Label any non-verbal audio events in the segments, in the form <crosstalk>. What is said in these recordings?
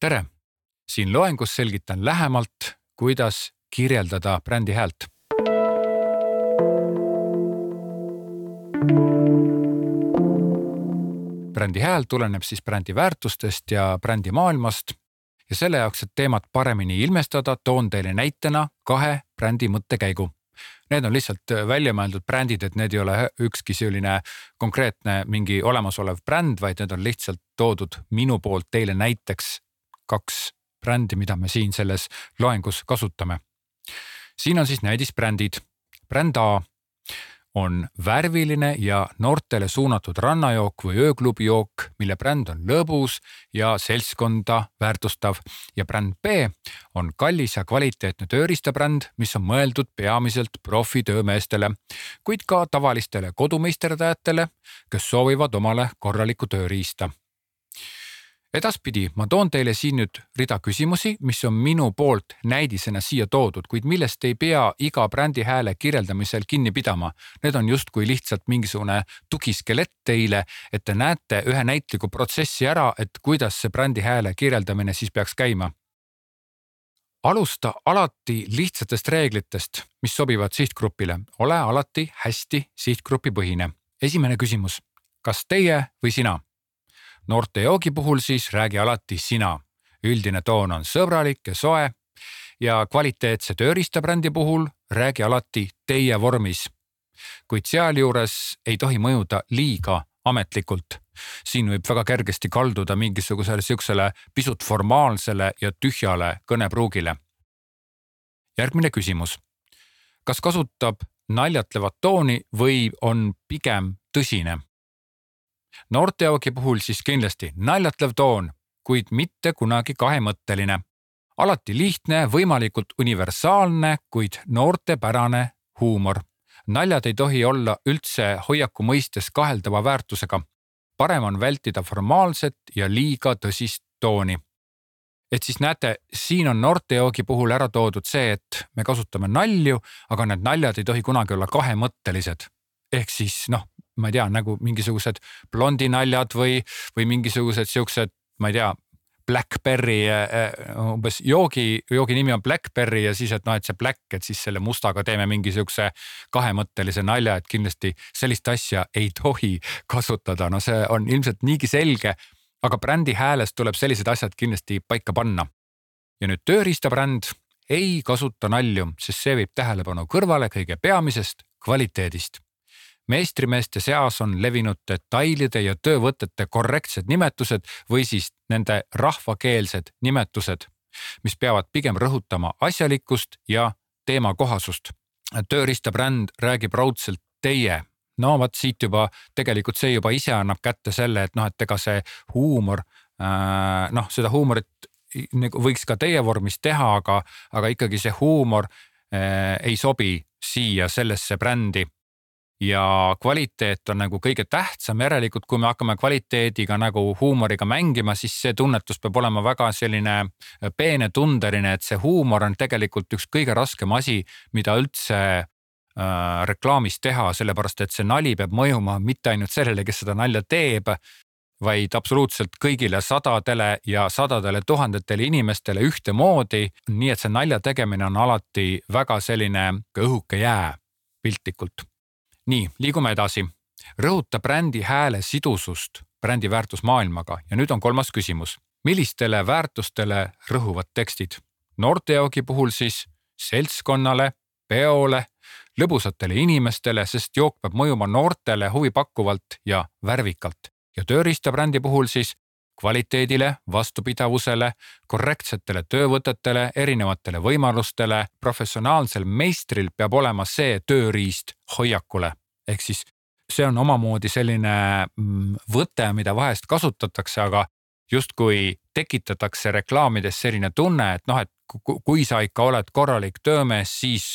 tere, siin loengus selgitan lähemalt, kuidas kirjeldada brändi häält. brändi hääl tuleneb siis brändi väärtustest ja brändi maailmast ja selle jaoks, et teemat paremini ilmestada, toon teile näitena kahe brändi mõttekäigu. Need on lihtsalt välja mõeldud brändid, et need ei ole ükski selline konkreetne mingi olemasolev bränd, vaid need on lihtsalt toodud minu poolt teile näiteks kaks brändi, mida me siin selles loengus kasutame. siin on siis näidisbrändid. bränd A on värviline ja noortele suunatud rannajook või ööklubi jook, mille bränd on lõbus ja seltskonda väärtustav ja bränd B on kallis ja kvaliteetne tööriistabränd, mis on mõeldud peamiselt profitöömeestele, kuid ka tavalistele kodumeisterdajatele, kes soovivad omale korralikku tööriista edaspidi ma toon teile siin nüüd rida küsimusi, mis on minu poolt näidisena siia toodud, kuid millest ei pea iga brändi hääle kirjeldamisel kinni pidama. Need on justkui lihtsalt mingisugune tugiskelett teile, et te näete ühe näitliku protsessi ära, et kuidas see brändi hääle kirjeldamine siis peaks käima. alusta alati lihtsatest reeglitest, mis sobivad sihtgrupile, ole alati hästi sihtgrupipõhine. esimene küsimus, kas teie või sina? Noorte joogi puhul siis räägi alati sina. üldine toon on sõbralik ja soe ja kvaliteetse tööriistabrändi puhul räägi alati teie vormis. kuid sealjuures ei tohi mõjuda liiga ametlikult. siin võib väga kergesti kalduda mingisugusele siuksele pisut formaalsele ja tühjale kõnepruugile. järgmine küsimus. kas kasutab naljatlevat tooni või on pigem tõsine? Noortejoogi puhul siis kindlasti naljatlev toon, kuid mitte kunagi kahemõtteline. alati lihtne, võimalikult universaalne, kuid noortepärane huumor. naljad ei tohi olla üldse hoiaku mõistes kaheldava väärtusega. parem on vältida formaalset ja liiga tõsist tooni et siis näete, siin on noortejoogi puhul ära toodud see, et me kasutame nalju, aga need naljad ei tohi kunagi olla kahemõttelised. ehk siis noh, ma ei tea, nagu mingisugused blondinaljad või, või mingisugused siuksed, ma ei tea, Blackberry äh, umbes joogi, joogi nimi on Blackberry ja siis, et noh, et see black, et siis selle mustaga teeme mingi siukse kahemõttelise nalja, et kindlasti sellist asja ei tohi kasutada, no see on ilmselt niigi selge. aga brändi hääles tuleb sellised asjad kindlasti paika panna. ja nüüd tööriistabränd ei kasuta nalju, sest see viib tähelepanu kõrvale kõige peamisest kvaliteedist meistrimeeste seas on levinud detailide ja töövõtete korrektsed nimetused või siis nende rahvakeelsed nimetused, mis peavad pigem rõhutama asjalikkust ja teemakohasust. tööriistabränd räägib raudselt teie no vot siit juba tegelikult see juba ise annab kätte selle, et noh, et ega see huumor äh,, noh, seda huumorit nagu võiks ka teie vormis teha, aga, aga ikkagi see huumor äh, ei sobi siia sellesse brändi ja kvaliteet on nagu kõige tähtsam, järelikult kui me hakkame kvaliteediga nagu huumoriga mängima, siis see tunnetus peab olema väga selline äh, peenetundeline, et see huumor on tegelikult üks kõige raskem asi, mida üldse äh, reklaamis teha, sellepärast et see nali peab mõjuma mitte ainult sellele, kes seda nalja teeb, vaid absoluutselt kõigile sadadele ja sadadele tuhandetele inimestele ühtemoodi. nii et see nalja tegemine on alati väga selline õhuke jää piltlikult nii, liigume edasi. rõhuta brändi hääle sidusust brändi väärtusmaailmaga ja nüüd on kolmas küsimus. millistele väärtustele rõhuvad tekstid? noortejoogi puhul siis seltskonnale, peole, lõbusatele inimestele, sest jook peab mõjuma noortele huvipakkuvalt ja värvikalt ja tööriistabrändi puhul siis kvaliteedile, vastupidavusele, korrektsetele töövõtetele, erinevatele võimalustele. professionaalsel meistril peab olema see tööriist hoiakule, ehk siis see on omamoodi selline mm, võte, mida vahest kasutatakse, aga justkui tekitatakse reklaamides selline tunne, et noh, et kui sa ikka oled korralik töömees, siis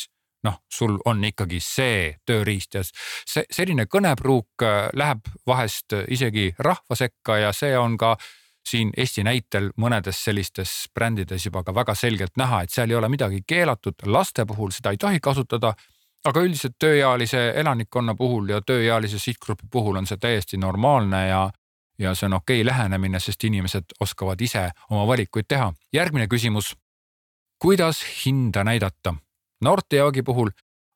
noh, sul on ikkagi see tööriist ja see selline kõnepruuk äh, läheb vahest isegi rahva sekka ja see on ka siin Eesti näitel mõnedes sellistes brändides juba ka väga selgelt näha, et seal ei ole midagi keelatud, laste puhul seda ei tohi kasutada. aga üldiselt tööealise elanikkonna puhul ja tööealise sihtgrupi puhul on see täiesti normaalne ja, ja see on okei okay lähenemine, sest inimesed oskavad ise oma valikuid teha. järgmine küsimus. kuidas hinda näidata? noorte joogi puhul,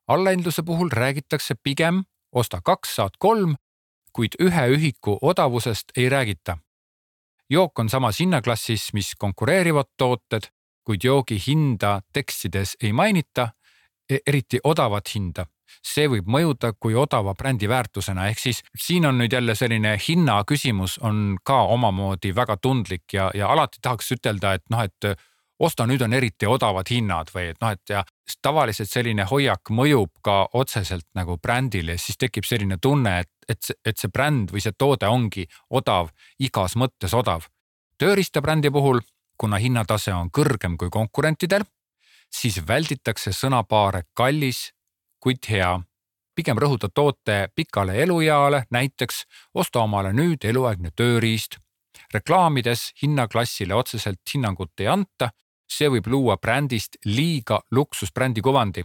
allahindluse puhul räägitakse pigem osta kaks, saad kolm, kuid ühe ühiku odavusest ei räägita. Jook on samas hinnaklassis, mis konkureerivad tooted, kuid joogi hinda tekstides ei mainita, e-, eriti odavat hinda. See võib mõjuda kui odava brändi väärtusena, ehk siis siin on nüüd jälle selline hinna küsimus on ka omamoodi väga tundlik ja, ja alati tahaks ütelda, et noh, et osta, nüüd on eriti odavad hinnad või et noh, et ja tavaliselt selline hoiak mõjub ka otseselt nagu brändile, siis tekib selline tunne, et, et, et see bränd või see toode ongi odav, igas mõttes odav. tööriistabrändi puhul, kuna hinnatase on kõrgem kui konkurentidel, siis välditakse sõnapaare kallis kuid hea. pigem rõhuta toote pikale elueale, näiteks osta omale nüüd eluaegne tööriist. reklaamides hinnaklassile otseselt hinnangut ei anta, see võib luua brändist liiga luksusbrändi kuvandi.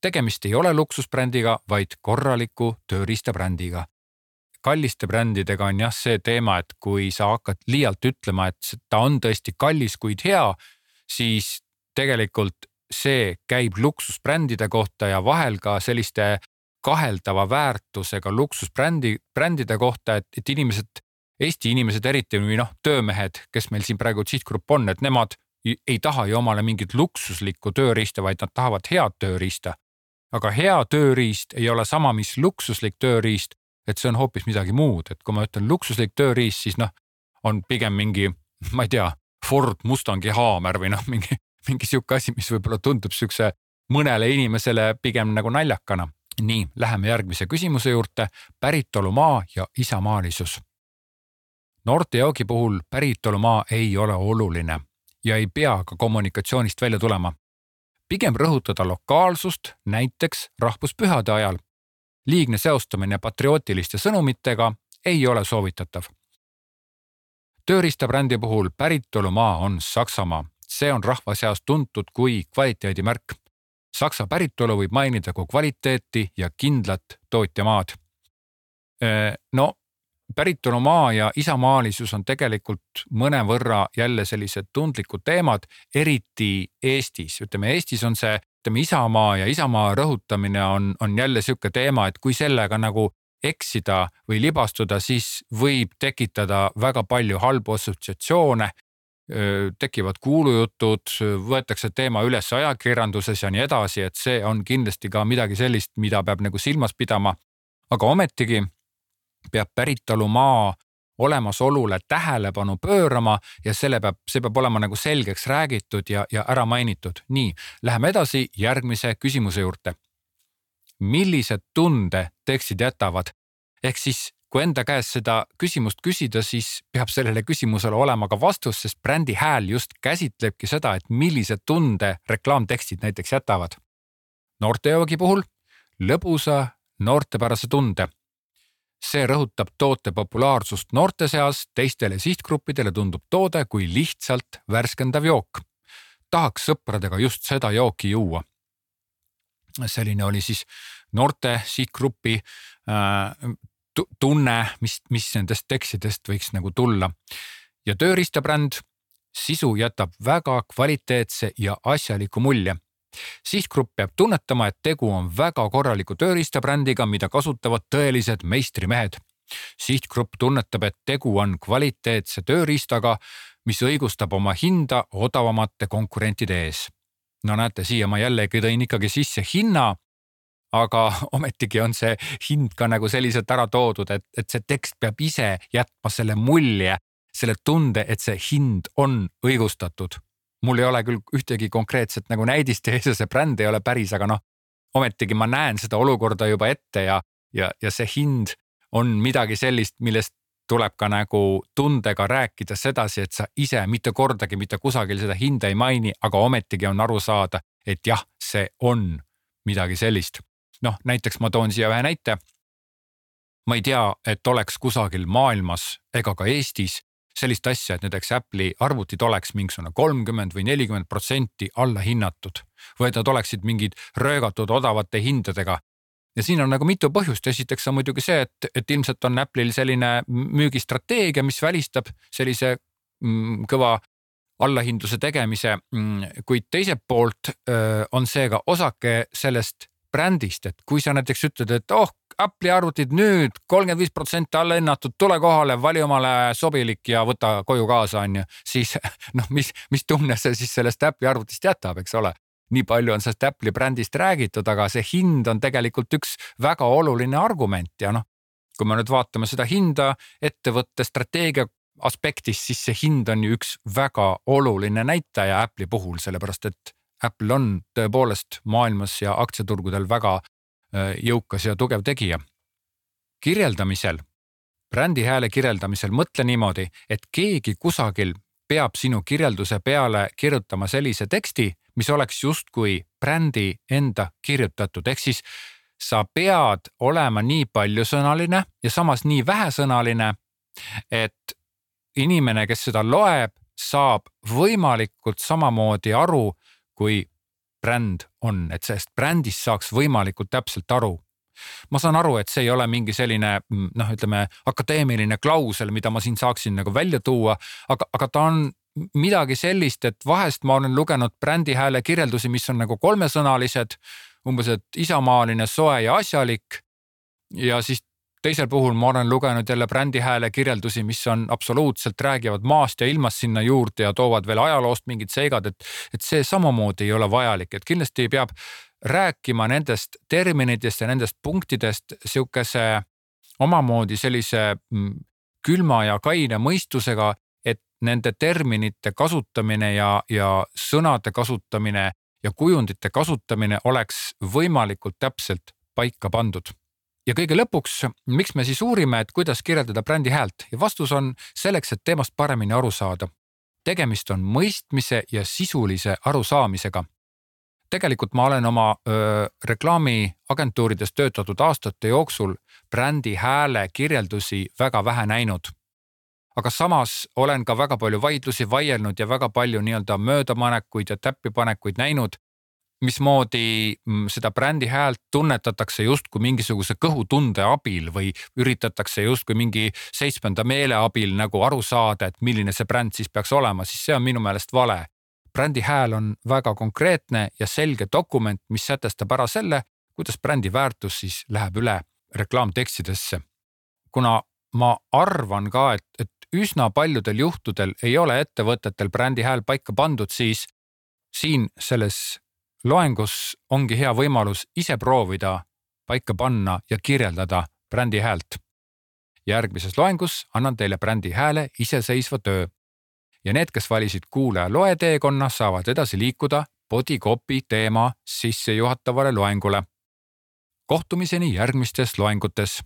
tegemist ei ole luksusbrändiga, vaid korraliku tööriistabrändiga kalliste brändidega on jah see teema, et kui sa hakkad liialt ütlema, et ta on tõesti kallis, kuid hea, siis tegelikult see käib luksusbrändide kohta ja vahel ka selliste kaheldava väärtusega luksusbrändi, brändide kohta, et, et inimesed, Eesti inimesed eriti või noh, töömehed, kes meil siin praegu sihtgrupp on, et nemad ei taha ju omale mingit luksuslikku tööriista, vaid nad tahavad head tööriista. aga hea tööriist ei ole sama, mis luksuslik tööriist, et see on hoopis midagi muud, et kui ma ütlen luksuslik tööriist, siis noh, on pigem mingi, ma ei tea, Ford Mustangi haamer või noh, mingi mingi sihuke asi, mis võib-olla tundub siukse mõnele inimesele pigem nagu naljakana. nii, läheme järgmise küsimuse juurde. päritolumaa ja isamaalisus. noorte joogi puhul päritolumaa ei ole oluline ja ei pea ka kommunikatsioonist välja tulema. pigem rõhutada lokaalsust, näiteks rahvuspühade ajal. Liigne seostamine patriootiliste sõnumitega ei ole soovitatav tööriistabrändi puhul päritolumaa on Saksamaa see on rahva seas tuntud kui kvaliteedimärk. Saksa päritolu võib mainida kui kvaliteeti ja kindlat tootjamaad. no päritolumaa ja isamaalisus on tegelikult mõnevõrra jälle sellised tundlikud teemad, eriti Eestis, ütleme Eestis on see, ütleme isamaa ja isamaa rõhutamine on, on jälle sihuke teema, et kui sellega nagu eksida või libastuda, siis võib tekitada väga palju halbu assotsiatsioone tekivad kuulujutud, võetakse teema üles ajakirjanduses ja nii edasi, et see on kindlasti ka midagi sellist, mida peab nagu silmas pidama. aga ometigi peab päritolumaa olemasolule tähelepanu pöörama ja selle peab, see peab olema nagu selgeks räägitud ja, ja ära mainitud. nii, läheme edasi järgmise küsimuse juurde. millised tunde tekstid jätavad? ehk siis kui enda käest seda küsimust küsida, siis peab sellele küsimusele olema ka vastus, sest brändi hääl just käsitlebki seda, et millised tunde reklaamtekstid näiteks jätavad. noortejoogi puhul lõbusa noortepärase tunde. See rõhutab toote populaarsust noorte seas, teistele sihtgruppidele tundub toode kui lihtsalt värskendav jook. tahaks sõpradega just seda jooki juua selline oli siis noorte sihtgrupi äh, tunne, mis, mis nendest tekstidest võiks nagu tulla. ja tööriistabränd, sisu jätab väga kvaliteetse ja asjaliku mulje. Sihtgrupp peab tunnetama, et tegu on väga korraliku tööriistabrändiga, mida kasutavad tõelised meistrimehed. sihtgrupp tunnetab, et tegu on kvaliteetse tööriistaga, mis õigustab oma hinda odavamate konkurentide ees no näete, siia ma jällegi tõin ikkagi sisse hinna, aga <laughs> ometigi on see hind ka nagu selliselt ära toodud, et, et see tekst peab ise jätma selle mulje, selle tunde, et see hind on õigustatud. Mul ei ole küll ühtegi konkreetset nagu näidist ees ja see bränd ei ole päris, aga noh, ometigi ma näen seda olukorda juba ette ja, ja, ja see hind on midagi sellist, millest tuleb ka nagu tundega rääkida sedasi, et sa ise mitte kordagi mitte kusagil seda hinda ei maini, aga ometigi on aru saada, et jah, see on midagi sellist noh, näiteks ma toon siia ühe näite. ma ei tea, et oleks kusagil maailmas ega ka Eestis sellist asja, et näiteks Apple'i arvutid oleks mingisugune kolmkümmend või nelikümmend protsenti allahinnatud või et nad oleksid mingid röögatud odavate hindadega. ja siin on nagu mitu põhjust, esiteks on muidugi see, et, et ilmselt on Apple'il selline müügistrateegia, mis välistab sellise mm, kõva allahindluse tegemise, mm, kuid teiselt poolt öö, on see ka osake sellest brändist, et kui sa näiteks ütled, et oh, Apple'i arvutid nüüd kolmkümmend viis protsenti alla hinnatud, tule kohale, vali omale sobilik ja võta koju kaasa, on ju. siis <laughs> noh, mis, mis tunne see siis sellest Apple'i arvutist jätab, eks ole. nii palju on sellest Apple'i brändist räägitud, aga see hind on tegelikult üks väga oluline argument ja noh, kui me nüüd vaatame seda hinda ettevõtte strateegia aspektist, siis see hind on ju üks väga oluline näitaja Apple'i puhul, sellepärast et Apple on tõepoolest maailmas ja aktsiaturgudel väga jõukas ja tugev tegija. kirjeldamisel, brändi hääle kirjeldamisel mõtle niimoodi, et keegi kusagil peab sinu kirjelduse peale kirjutama sellise teksti, mis oleks justkui brändi enda kirjutatud, ehk siis sa pead olema nii paljusõnaline ja samas nii vähesõnaline, et inimene, kes seda loeb, saab võimalikult samamoodi aru, kui bränd on, et sellest brändist saaks võimalikult täpselt aru. ma saan aru, et see ei ole mingi selline noh, ütleme akadeemiline klausel, mida ma siin saaksin nagu välja tuua, aga, aga ta on midagi sellist, et vahest ma olen lugenud brändi hääle kirjeldusi, mis on nagu kolmesõnalised, umbes, et isamaaline, soe ja asjalik. ja siis teisel puhul ma olen lugenud jälle brändi hääle kirjeldusi, mis on absoluutselt räägivad maast ja ilmast sinna juurde ja toovad veel ajaloost mingid seigad, et, et see samamoodi ei ole vajalik, et kindlasti peab rääkima nendest terminitest ja nendest punktidest sihukese omamoodi sellise mm, külma ja kaine mõistusega, et nende terminite kasutamine ja, ja sõnade kasutamine ja kujundite kasutamine oleks võimalikult täpselt paika pandud ja kõige lõpuks, miks me siis uurime, et kuidas kirjeldada brändi häält ja vastus on selleks, et teemast paremini aru saada. tegemist on mõistmise ja sisulise arusaamisega. tegelikult ma olen oma öö, reklaamiagentuurides töötatud aastate jooksul brändi hääle kirjeldusi väga vähe näinud. aga samas olen ka väga palju vaidlusi vaielnud ja väga palju nii-öelda möödapanekuid ja täppipanekuid näinud mismoodi mm, seda brändi häält tunnetatakse justkui mingisuguse kõhutunde abil või üritatakse justkui mingi seitsmenda meele abil nagu aru saada, et milline see bränd siis peaks olema, siis see on minu meelest vale. brändi hääl on väga konkreetne ja selge dokument, mis sätestab ära selle, kuidas brändi väärtus siis läheb üle reklaamtekstidesse. kuna ma arvan ka, et, et üsna paljudel juhtudel ei ole ettevõtetel brändi hääl paika pandud, siis siin selles loengus ongi hea võimalus ise proovida paika panna ja kirjeldada brändi häält. järgmises loengus annan teile brändi hääle iseseisva töö. ja need, kes valisid kuulaja loe teekonna, saavad edasi liikuda body copy teema sissejuhatavale loengule. kohtumiseni järgmistes loengutes